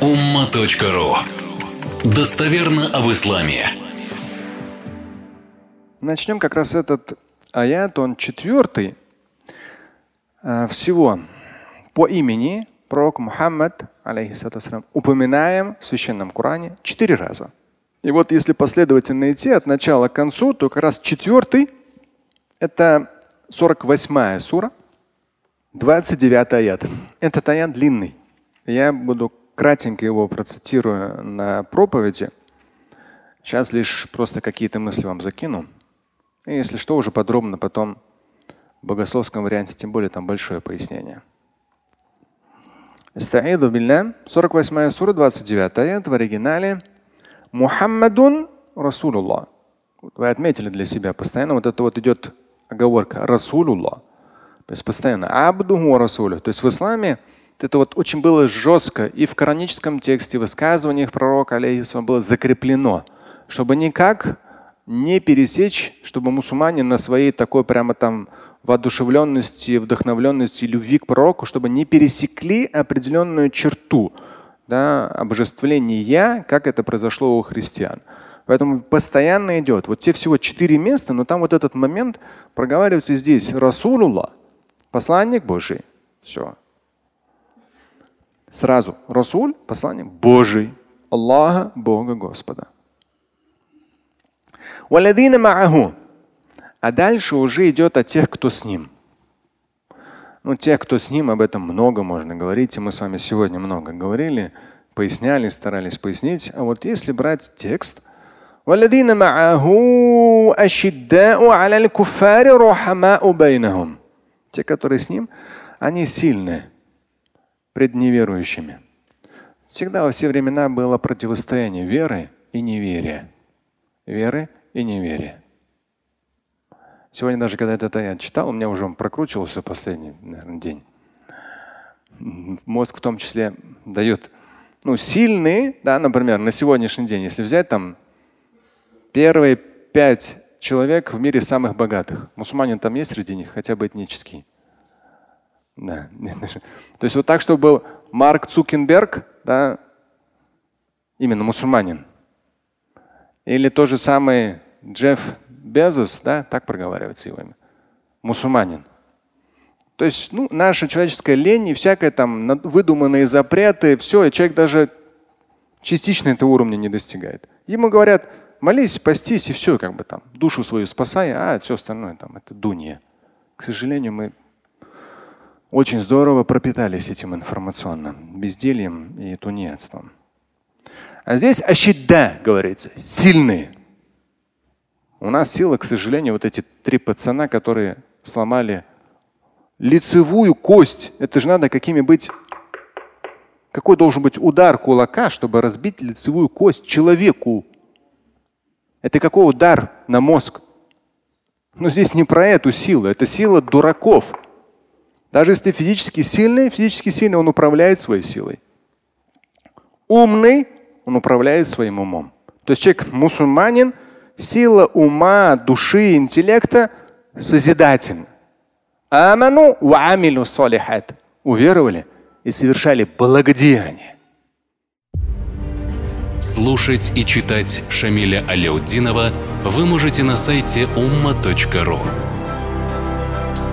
umma.ru Достоверно об исламе. Начнем как раз этот аят, он четвертый э, всего по имени пророк Мухаммад, алейхиссалам, упоминаем в священном Коране четыре раза. И вот если последовательно идти от начала к концу, то как раз четвертый – это 48 сура, 29 аят. Этот аят длинный. Я буду кратенько его процитирую на проповеди. Сейчас лишь просто какие-то мысли вам закину. И если что, уже подробно потом в богословском варианте, тем более там большое пояснение. Истаиду билля, 48 сура, 29 аят в оригинале. Мухаммадун Расулуллах. Вы отметили для себя постоянно вот это вот идет оговорка Расулуллах. То есть постоянно Абдуху Расулю. То есть в исламе это вот очень было жестко и в кораническом тексте, в высказываниях пророка алейхиссалам было закреплено, чтобы никак не пересечь, чтобы мусульмане на своей такой прямо там воодушевленности, вдохновленности, любви к пророку, чтобы не пересекли определенную черту да, обожествления, как это произошло у христиан. Поэтому постоянно идет. Вот те всего четыре места, но там вот этот момент проговаривается здесь. Расулулlah, посланник Божий. Все. Сразу. Расуль, посланник Божий. Аллаха, Бога Господа. А дальше уже идет о тех, кто с ним. Ну, тех, кто с ним, об этом много можно говорить. И мы с вами сегодня много говорили, поясняли, старались пояснить. А вот если брать текст, те, которые с ним, они сильные пред неверующими. Всегда во все времена было противостояние веры и неверия. Веры и неверия. Сегодня даже когда этот аят читал, у меня уже он прокручивался последний наверное, день. Мозг в том числе дает ну, сильные, да, например, на сегодняшний день, если взять там первые пять человек в мире самых богатых. Мусульманин там есть среди них, хотя бы этнический. Да. То есть вот так, чтобы был Марк Цукенберг, да, именно мусульманин. Или тот же самый Джефф Безос, да, так проговаривается его имя. Мусульманин. То есть ну, наша человеческая лень и всякое там выдуманные запреты, все, и человек даже частично этого уровня не достигает. Ему говорят, молись, постись и все, как бы там, душу свою спасай, а все остальное там это дунья. К сожалению, мы очень здорово пропитались этим информационным бездельем и тунеядством. А здесь ащидда говорится, сильные. У нас сила, к сожалению, вот эти три пацана, которые сломали лицевую кость. Это же надо какими быть, какой должен быть удар кулака, чтобы разбить лицевую кость человеку. Это какой удар на мозг? Но здесь не про эту силу, это сила дураков. Даже если физически сильный, физически сильный, он управляет своей силой. Умный, он управляет своим умом. То есть человек мусульманин – сила ума, души, интеллекта созидательна. Аману ва амилу салихат. Уверовали и совершали благодеяние. Слушать и читать Шамиля Аляутдинова вы можете на сайте umma.ru.